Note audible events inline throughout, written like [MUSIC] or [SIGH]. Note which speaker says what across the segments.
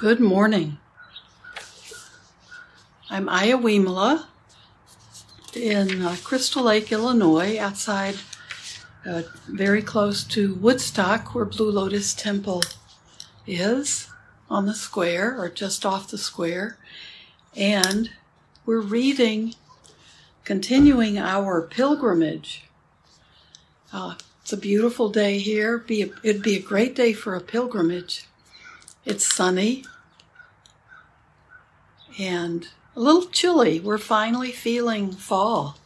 Speaker 1: Good morning. I'm Aya Weemela in uh, Crystal Lake, Illinois, outside, uh, very close to Woodstock, where Blue Lotus Temple is, on the square or just off the square. And we're reading, continuing our pilgrimage. Uh, it's a beautiful day here. Be a, it'd be a great day for a pilgrimage. It's sunny and a little chilly. We're finally feeling fall.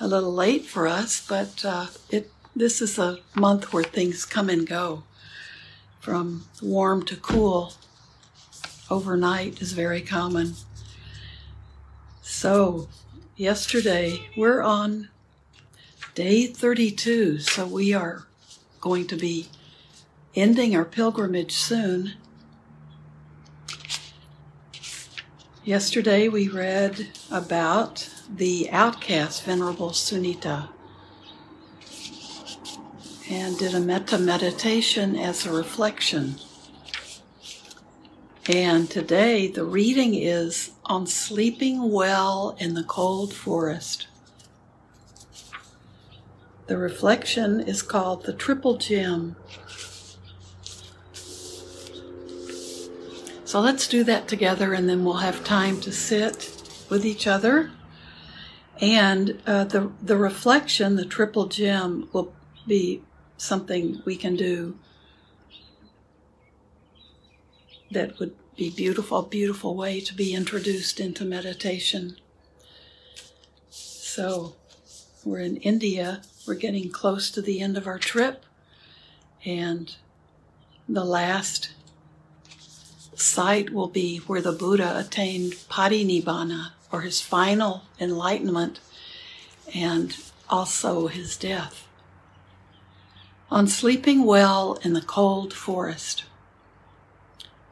Speaker 1: A little late for us, but uh, it this is a month where things come and go. From warm to cool overnight is very common. So, yesterday we're on day 32, so we are going to be ending our pilgrimage soon. Yesterday we read about the outcast Venerable Sunita and did a metta meditation as a reflection. And today the reading is on sleeping well in the cold forest. The reflection is called the Triple Gem. So let's do that together and then we'll have time to sit with each other. And uh, the, the reflection, the triple gem, will be something we can do that would be beautiful, beautiful way to be introduced into meditation. So we're in India. We're getting close to the end of our trip. And the last site will be where the Buddha attained parinibbana, or his final enlightenment, and also his death. On sleeping well in the cold forest.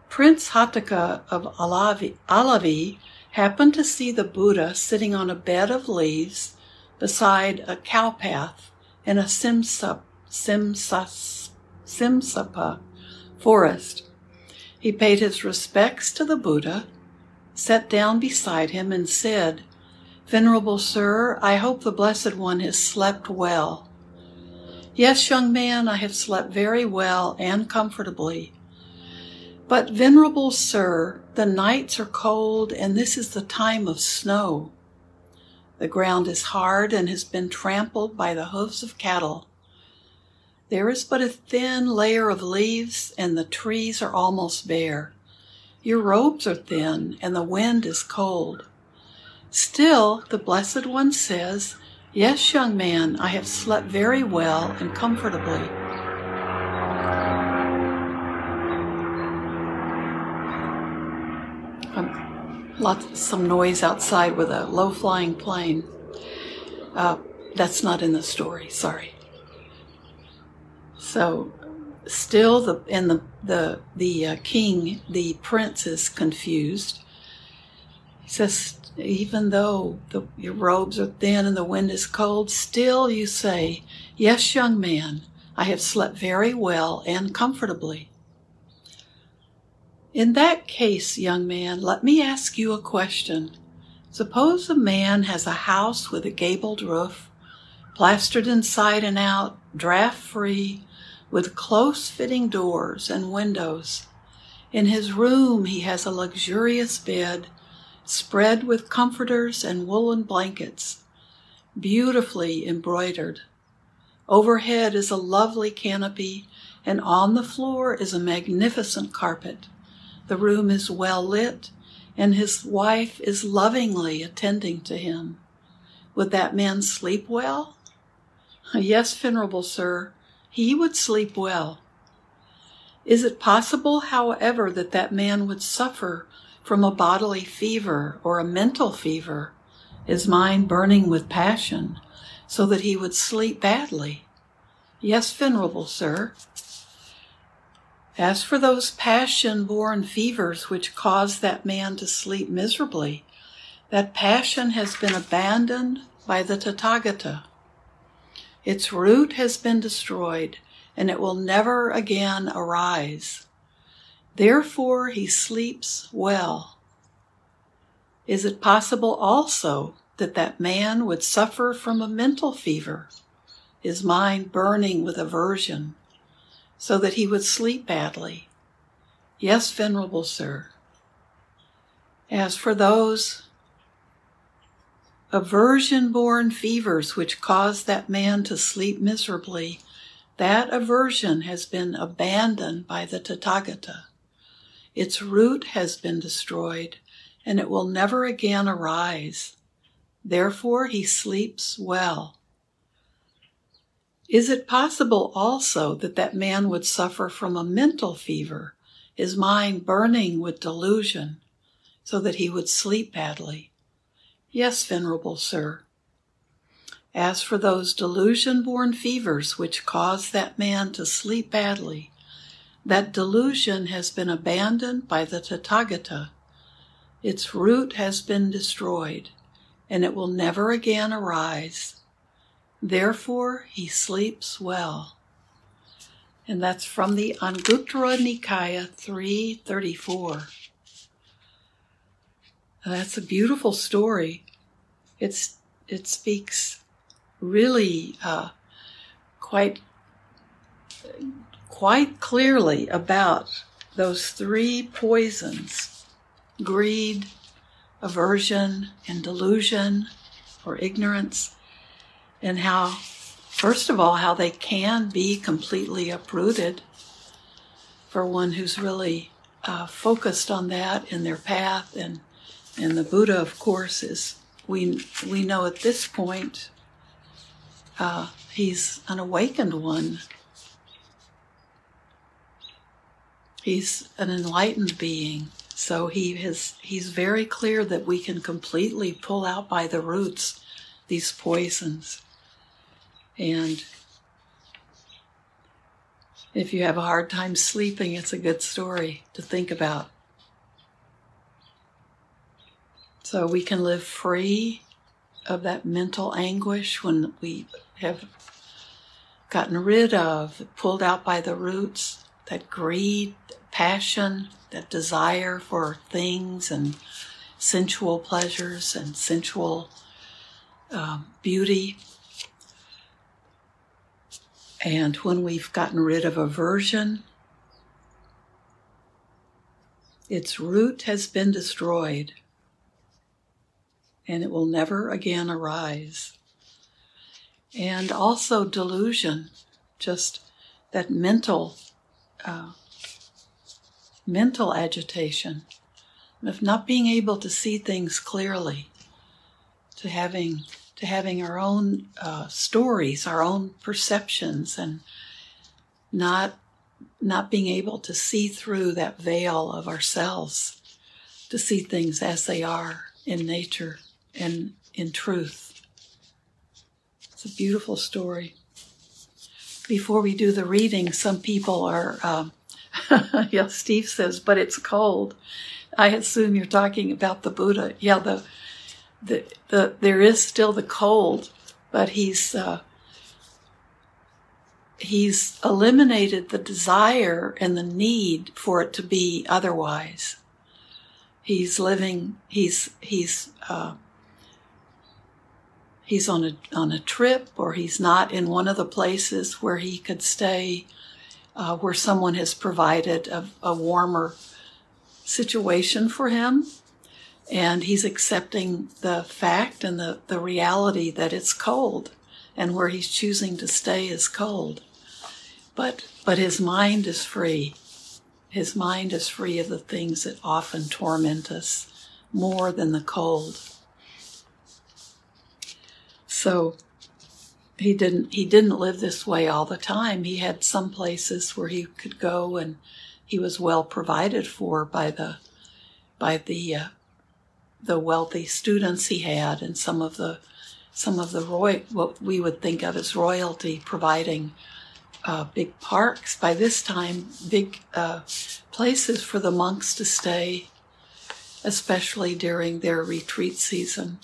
Speaker 1: Prince Hatthaka of Alavi, Alavi happened to see the Buddha sitting on a bed of leaves beside a cow path in a simsa, simsas, simsapa forest he paid his respects to the Buddha, sat down beside him, and said, Venerable Sir, I hope the Blessed One has slept well. Yes, young man, I have slept very well and comfortably. But, Venerable Sir, the nights are cold and this is the time of snow. The ground is hard and has been trampled by the hoofs of cattle. There is but a thin layer of leaves, and the trees are almost bare. Your robes are thin, and the wind is cold. Still, the Blessed One says, Yes, young man, I have slept very well and comfortably. Um, lots, some noise outside with a low flying plane. Uh, that's not in the story, sorry. So, still, the and the the the uh, king, the prince, is confused. He says, even though the, your robes are thin and the wind is cold, still you say, Yes, young man, I have slept very well and comfortably. In that case, young man, let me ask you a question. Suppose a man has a house with a gabled roof, plastered inside and out, draft free, with close fitting doors and windows. In his room, he has a luxurious bed spread with comforters and woolen blankets, beautifully embroidered. Overhead is a lovely canopy, and on the floor is a magnificent carpet. The room is well lit, and his wife is lovingly attending to him. Would that man sleep well? [LAUGHS] Yes, venerable sir, he would sleep well. Is it possible, however, that that man would suffer from a bodily fever or a mental fever, his mind burning with passion, so that he would sleep badly? Yes, venerable sir. As for those passion born fevers which cause that man to sleep miserably, that passion has been abandoned by the Tathagata. Its root has been destroyed, and it will never again arise. Therefore he sleeps well. Is it possible also that that man would suffer from a mental fever, his mind burning with aversion, so that he would sleep badly? Yes, Venerable Sir. As for those aversion born fevers which caused that man to sleep miserably, that aversion has been abandoned by the Tathagata. Its root has been destroyed, and it will never again arise. Therefore, he sleeps well. Is it possible also that that man would suffer from a mental fever, his mind burning with delusion, so that he would sleep badly? Yes, Venerable Sir. As for those delusion born fevers which cause that man to sleep badly, that delusion has been abandoned by the Tathagata. Its root has been destroyed, and it will never again arise. Therefore, he sleeps well. And that's from the Anguttara Nikaya 334. That's a beautiful story. It's, it speaks really uh, quite quite clearly about those three poisons greed, aversion, and delusion or ignorance, and how, first of all, how they can be completely uprooted for one who's really uh, focused on that in their path. And, and the Buddha, of course, is, we, we know at this point, uh, he's an awakened one He's an enlightened being. So he has, he's very clear that we can completely pull out by the roots these poisons. And if you have a hard time sleeping, it's a good story to think about. So we can live free of that mental anguish when we have gotten rid of, pulled out by the roots, that greed, passion, that desire for things and sensual pleasures and sensual um, beauty. And when we've gotten rid of aversion, its root has been destroyed and it will never again arise. And also delusion, just that mental uh, mental agitation, of not being able to see things clearly, to having to having our own uh, stories, our own perceptions, and not not being able to see through that veil of ourselves, to see things as they are in nature and in truth. It's a beautiful story before we do the reading, some people are, um, [LAUGHS] yeah, Steve says, but it's cold. I assume you're talking about the Buddha. Yeah, the, the, the there is still the cold, but he's, uh, he's eliminated the desire and the need for it to be otherwise. He's living, he's, he's, uh, he's on a on a trip or he's not in one of the places where he could stay uh, where someone has provided a, a warmer situation for him. And he's accepting the fact and the, the reality that it's cold and where he's choosing to stay is cold. But but his mind is free. His mind is free of the things that often torment us more than the cold so he didn't he didn't live this way all the time. He had some places where he could go and he was well provided for by the by the uh, the wealthy students he had and some of the some of the roy what we would think of as royalty providing uh, big parks by this time big uh, places for the monks to stay especially during their retreat season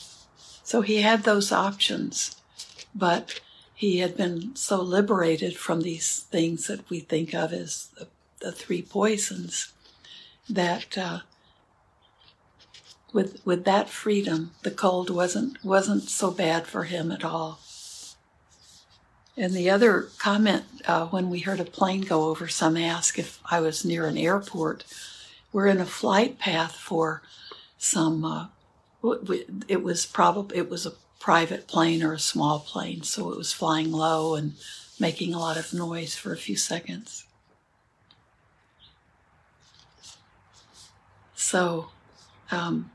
Speaker 1: so he had those options, but he had been so liberated from these things that we think of as the, the three poisons that uh, with with that freedom, the cold wasn't wasn't so bad for him at all. And the other comment uh, when we heard a plane go over, some asked if I was near an airport. We're in a flight path for some. Uh, it was probably it was a private plane or a small plane, so it was flying low and making a lot of noise for a few seconds. So, um,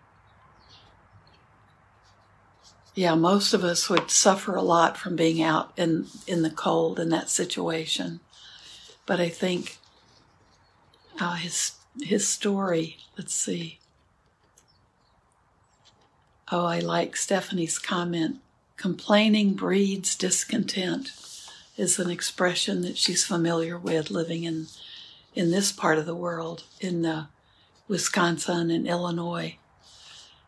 Speaker 1: yeah, most of us would suffer a lot from being out in, in the cold in that situation. But I think uh, his his story. Let's see. Oh, I like Stephanie's comment. Complaining breeds discontent is an expression that she's familiar with living in in this part of the world in uh, Wisconsin and Illinois.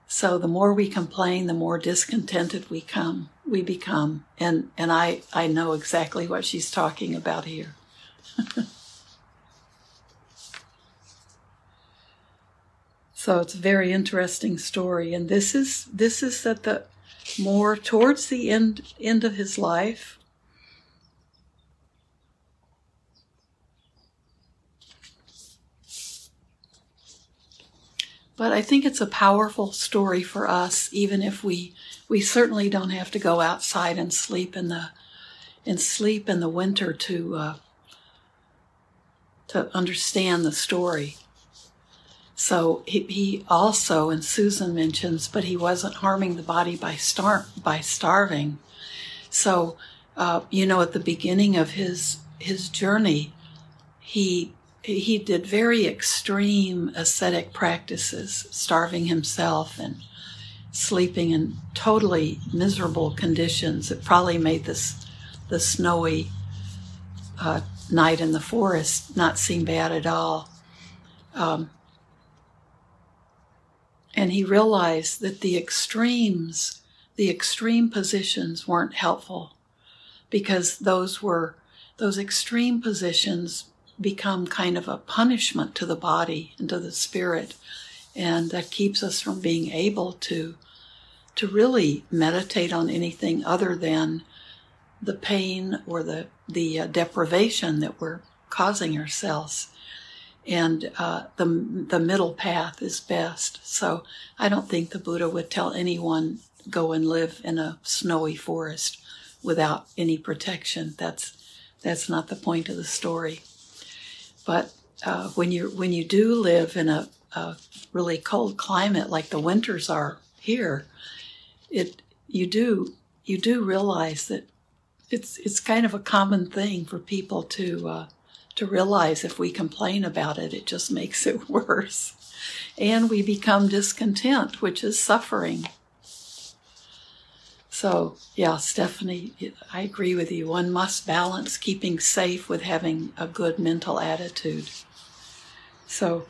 Speaker 1: So the more we complain, the more discontented we come, we become. And, and I, I know exactly what she's talking about here. [LAUGHS] so it's a very interesting story. And this is, this is at the more towards the end, end of his life. But I think it's a powerful story for us, even if we we certainly don't have to go outside and sleep in the and sleep in the winter to uh, to understand the story. So he, he, also, and Susan mentions, but he wasn't harming the body by star by starving. So, uh, you know, at the beginning of his his journey, he he did very extreme ascetic practices, starving himself and sleeping in totally miserable conditions. It probably made this the snowy uh, night in the forest not seem bad at all. Um, and he realized that the extremes, the extreme positions weren't helpful because those were those extreme positions become kind of a punishment to the body and to the spirit. And that keeps us from being able to, to really meditate on anything other than the pain or the, the uh, deprivation that we're causing ourselves. And uh, the, the middle path is best. So I don't think the Buddha would tell anyone go and live in a snowy forest without any protection. That's, that's not the point of the story. But uh, when you when you do live in a, a, really cold climate like the winters are here, it you do you do realize that it's it's kind of a common thing for people to uh, to realize if we complain about it, it just makes it [LAUGHS] worse, and we become discontent, which is suffering. So, yeah, Stephanie, I agree with you. One must balance keeping safe with having a good mental attitude. So,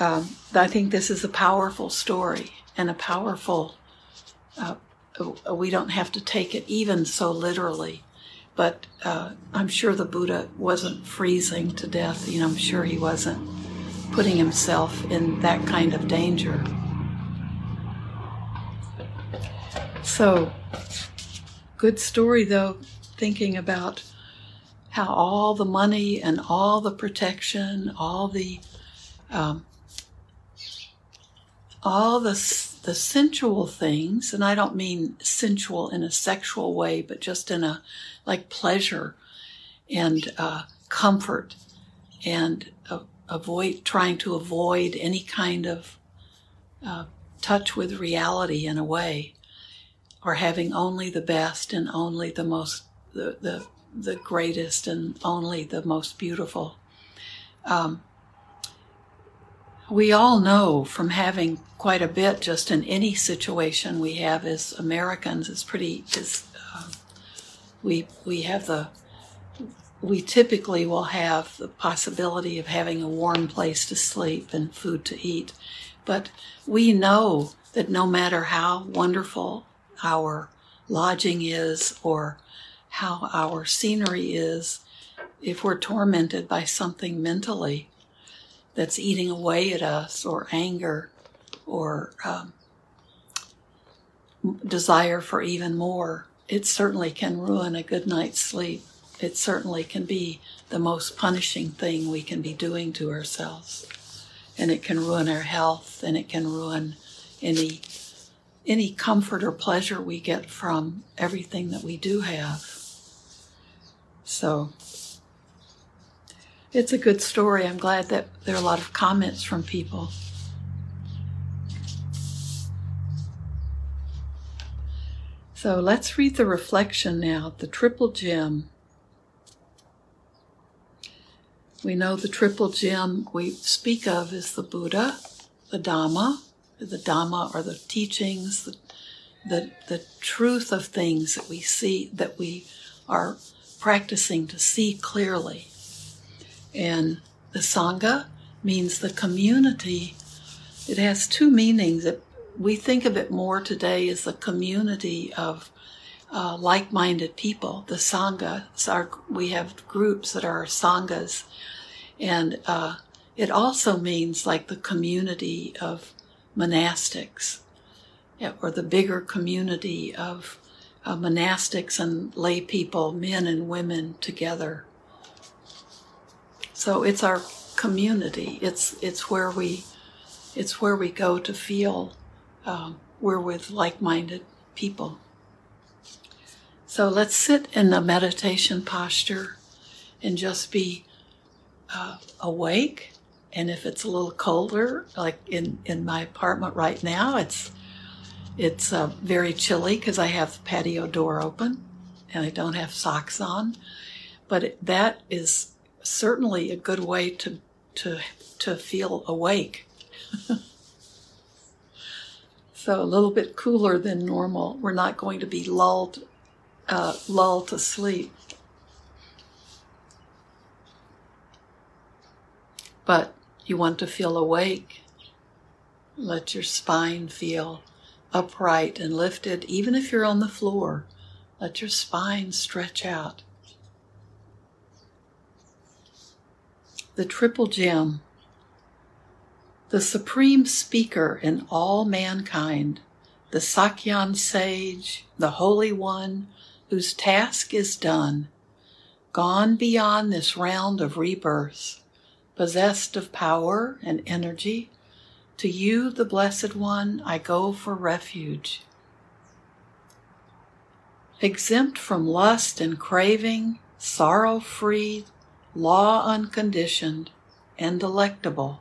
Speaker 1: um, I think this is a powerful story and a powerful, uh, we don't have to take it even so literally. But uh, I'm sure the Buddha wasn't freezing to death. You know, I'm sure he wasn't putting himself in that kind of danger. So, good story though, thinking about how all the money and all the protection, all the um, all the the sensual things, and I don't mean sensual in a sexual way, but just in a like pleasure and uh, comfort, and uh, avoid trying to avoid any kind of uh, touch with reality in a way or having only the best and only the most the the, the greatest and only the most beautiful. Um, we all know from having quite a bit just in any situation we have as Americans is pretty is uh, we we have the we typically will have the possibility of having a warm place to sleep and food to eat. But we know that no matter how wonderful our lodging is or how our scenery is if we're tormented by something mentally that's eating away at us, or anger, or um, desire for even more, it certainly can ruin a good night's sleep. It certainly can be the most punishing thing we can be doing to ourselves. And it can ruin our health and it can ruin any any comfort or pleasure we get from everything that we do have. So it's a good story. I'm glad that there are a lot of comments from people. So let's read the reflection now, the triple gem. We know the triple gem we speak of is the Buddha, the Dhamma, the Dhamma are the teachings, the, the, the truth of things that we see, that we are practicing to see clearly. And the Sangha means the community. It has two meanings. It, we think of it more today as the community of uh, like-minded people. The Sangha, our, we have groups that are Sanghas, and uh, it also means like the community of monastics, or the bigger community of uh, monastics and lay people, men and women together. So it's our community. It's it's where we it's where we go to feel um, we're with like-minded people. So let's sit in a meditation posture and just be uh, awake and if it's a little colder, like in, in my apartment right now, it's it's uh, very chilly because I have the patio door open and I don't have socks on. But it, that is certainly a good way to to to feel awake. [LAUGHS] so a little bit cooler than normal. We're not going to be lulled uh, lulled to sleep. But you want to feel awake. Let your spine feel upright and lifted, even if you're on the floor. Let your spine stretch out. The Triple Gem, the Supreme Speaker in all mankind, the Sakyan Sage, the Holy One, whose task is done, gone beyond this round of rebirth possessed of power and energy, to you, the Blessed One, I go for refuge. Exempt from lust and craving, sorrow free, law unconditioned, and delectable,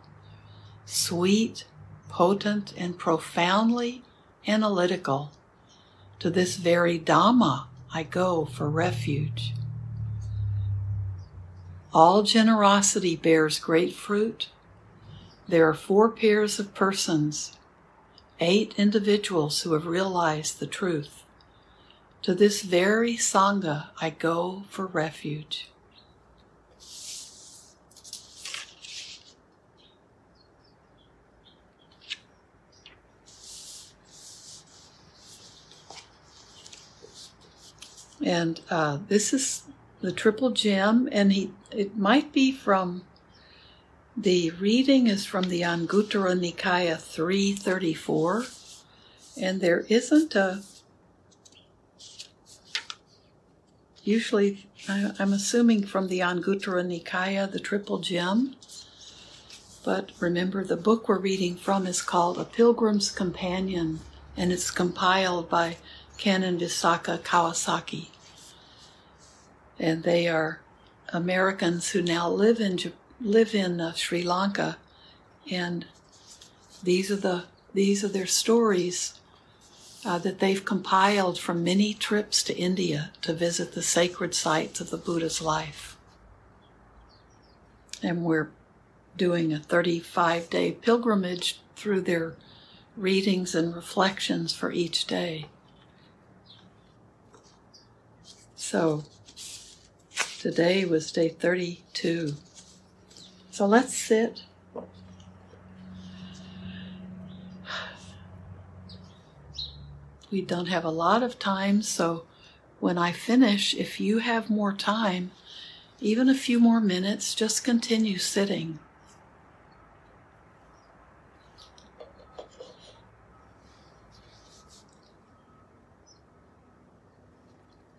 Speaker 1: sweet, potent, and profoundly analytical, to this very Dhamma I go for refuge. All generosity bears great fruit. There are four pairs of persons, eight individuals who have realized the truth. To this very Sangha I go for refuge. And uh, this is the triple gem, and he it might be from the reading is from the Anguttara Nikaya 334, and there isn't a usually I'm assuming from the Anguttara Nikaya, the Triple Gem. But remember, the book we're reading from is called A Pilgrim's Companion, and it's compiled by Ken and Visakha Kawasaki and they are Americans who now live in live in uh, Sri Lanka, and these are the these are their stories uh, that they've compiled from many trips to India to visit the sacred sites of the Buddha's life. And we're doing a 35 day pilgrimage through their readings and reflections for each day. So Today was day 32. So let's sit. We don't have a lot of time, so when I finish, if you have more time, even a few more minutes, just continue sitting.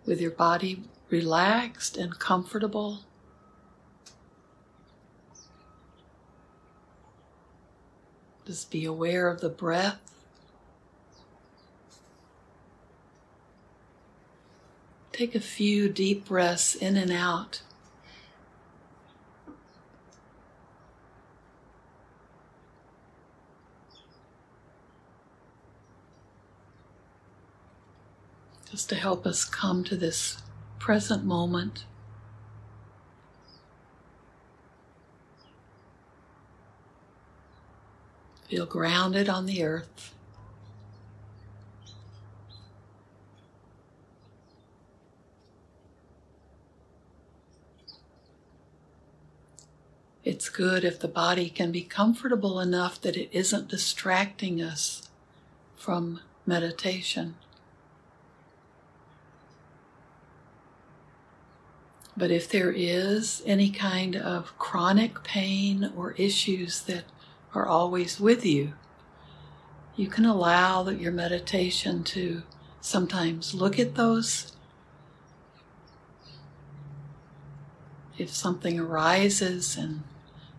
Speaker 1: With your body relaxed and comfortable. Just be aware of the breath. Take a few deep breaths in and out. Just to help us come to this present moment. Feel grounded on the earth. It's good if the body can be comfortable enough that it isn't distracting us from meditation. But if there is any kind of chronic pain or issues that are always with you, you can allow that your meditation to sometimes look at those. If something arises and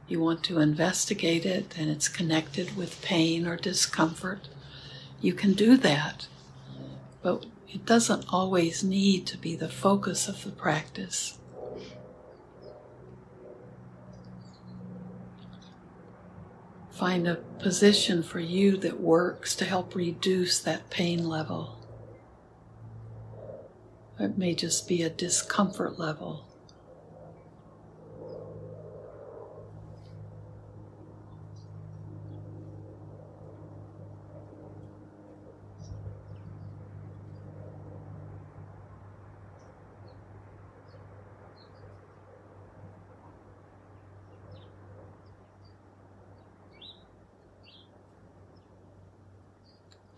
Speaker 1: you want to investigate it and it's connected with pain or discomfort, you can do that. But it doesn't always need to be the focus of the practice. Find a position for you that works to help reduce that pain level. It may just be a discomfort level.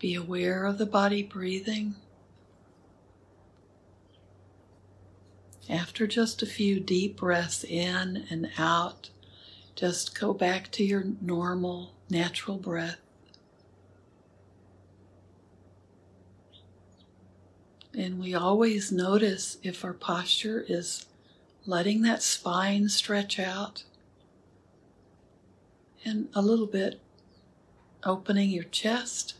Speaker 1: Be aware of the body breathing. After just a few deep breaths in and out, just go back to your normal, natural breath. And we always notice if our posture is letting that spine stretch out and a little bit opening your chest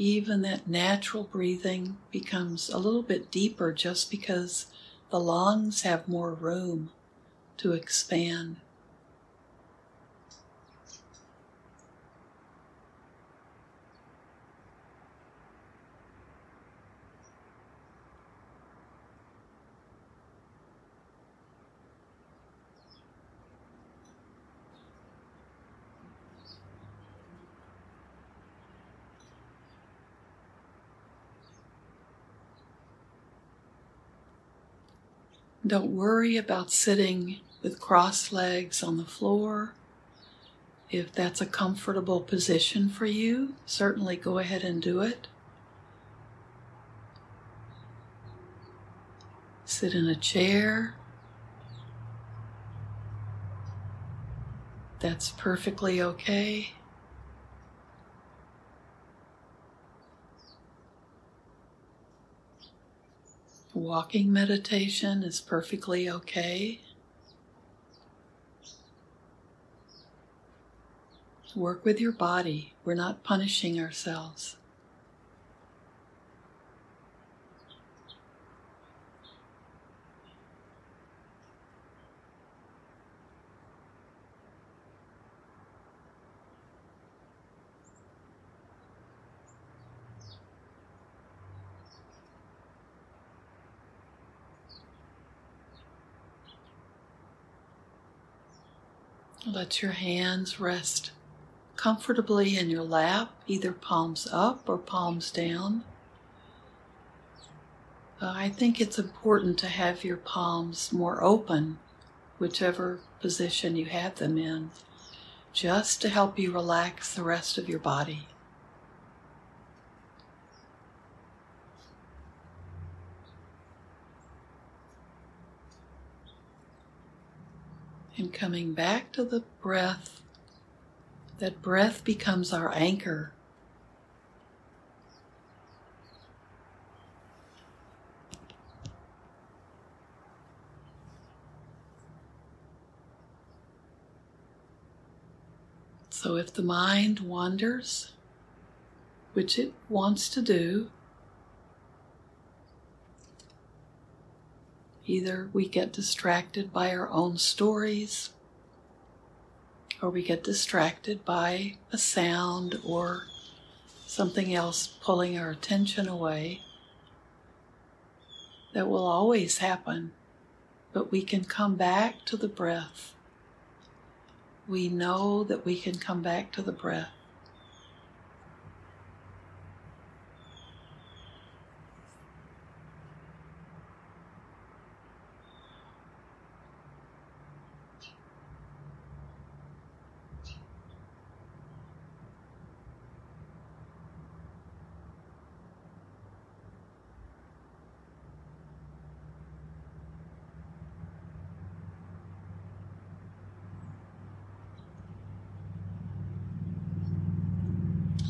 Speaker 1: even that natural breathing becomes a little bit deeper just because the lungs have more room to expand. Don't worry about sitting with crossed legs on the floor. If that's a comfortable position for you, certainly go ahead and do it. Sit in a chair. That's perfectly okay. Walking meditation is perfectly okay. Work with your body. We're not punishing ourselves. Let your hands rest comfortably in your lap, either palms up or palms down. Uh, I think it's important to have your palms more open, whichever position you have them in, just to help you relax the rest of your body. and coming back to the breath, that breath becomes our anchor. So if the mind wanders, which it wants to do, either we get distracted by our own stories, or we get distracted by a sound or something else pulling our attention away. That will always happen, but we can come back to the breath. We know that we can come back to the breath.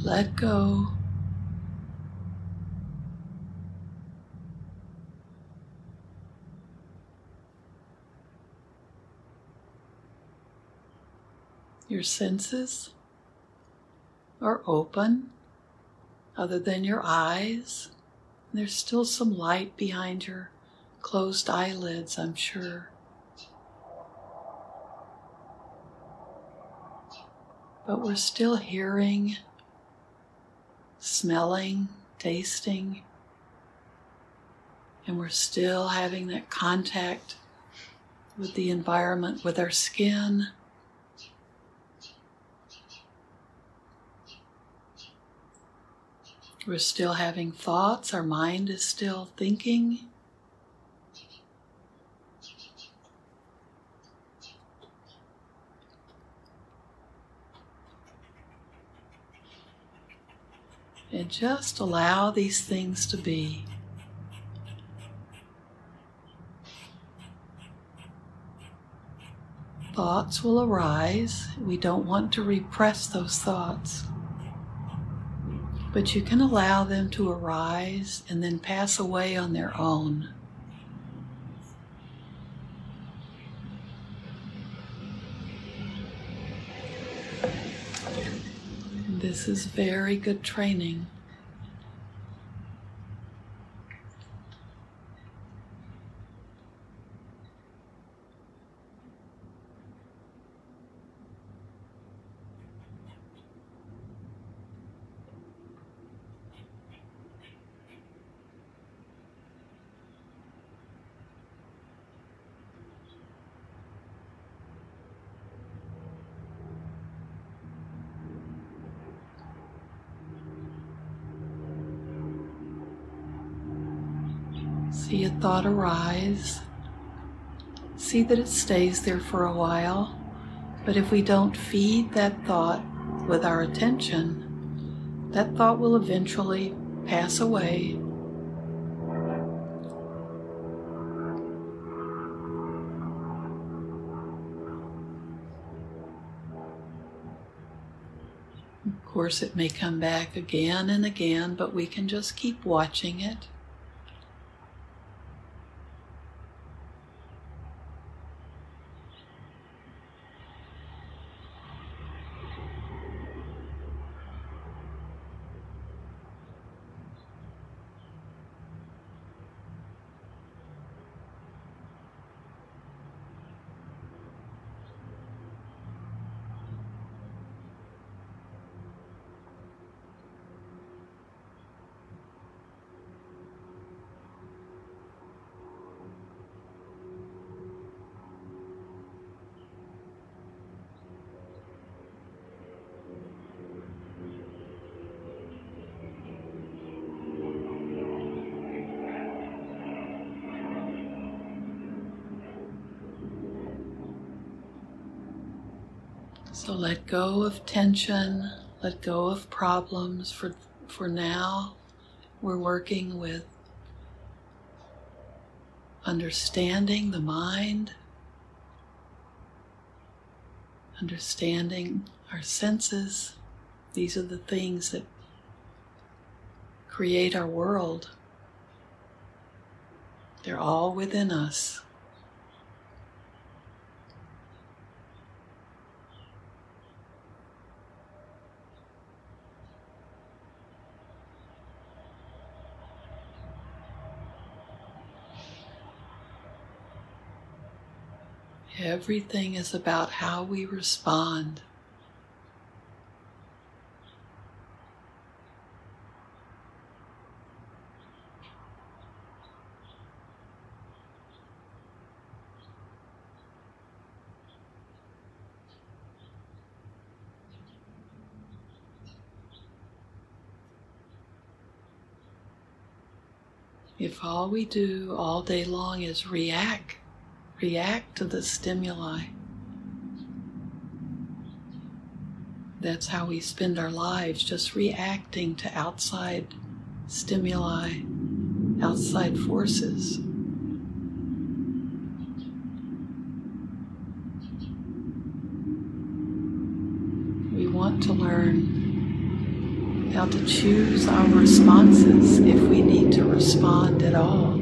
Speaker 1: Let go. Your senses are open, other than your eyes. There's still some light behind your closed eyelids, I'm sure. But we're still hearing smelling, tasting, and we're still having that contact with the environment, with our skin. We're still having thoughts, our mind is still thinking. And just allow these things to be. Thoughts will arise. We don't want to repress those thoughts. But you can allow them to arise and then pass away on their own. This is very good training. See a thought arise. See that it stays there for a while. But if we don't feed that thought with our attention, that thought will eventually pass away. Of course, it may come back again and again, but we can just keep watching it. So let go of tension, let go of problems. For, for now, we're working with understanding the mind, understanding our senses. These are the things that create our world. They're all within us. Everything is about how we respond. If all we do all day long is react, react to the stimuli, that's how we spend our lives, just reacting to outside stimuli, outside forces. We want to learn how to choose our responses if we need to respond at all.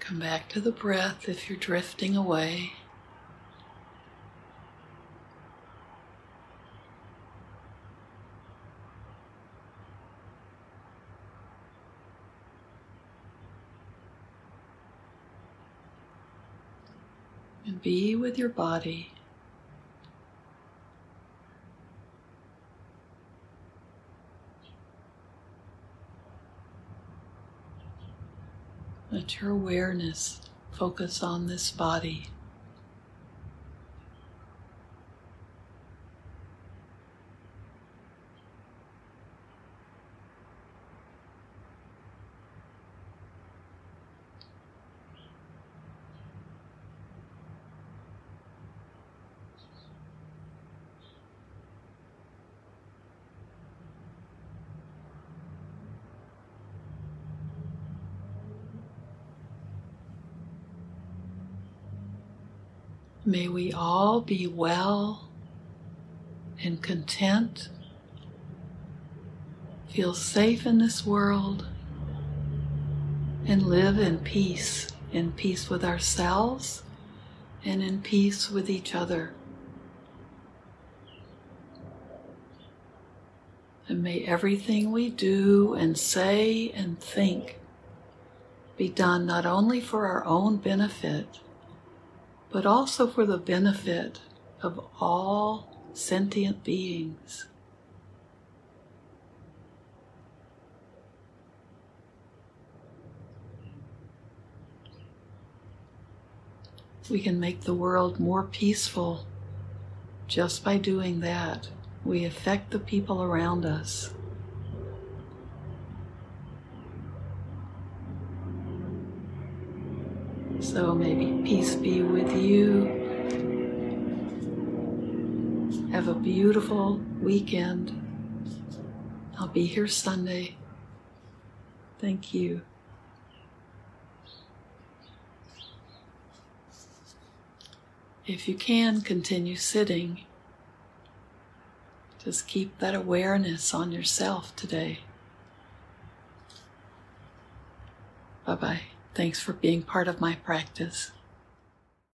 Speaker 1: Come back to the breath if you're drifting away. And be with your body. Let your awareness focus on this body. May we all be well and content, feel safe in this world, and live in peace, in peace with ourselves and in peace with each other. And may everything we do and say and think be done not only for our own benefit but also for the benefit of all sentient beings. We can make the world more peaceful just by doing that. We affect the people around us. So maybe peace be with you. Have a beautiful weekend. I'll be here Sunday. Thank you. If you can, continue sitting. Just keep that awareness on yourself today. Bye bye. Thanks for being part of my practice.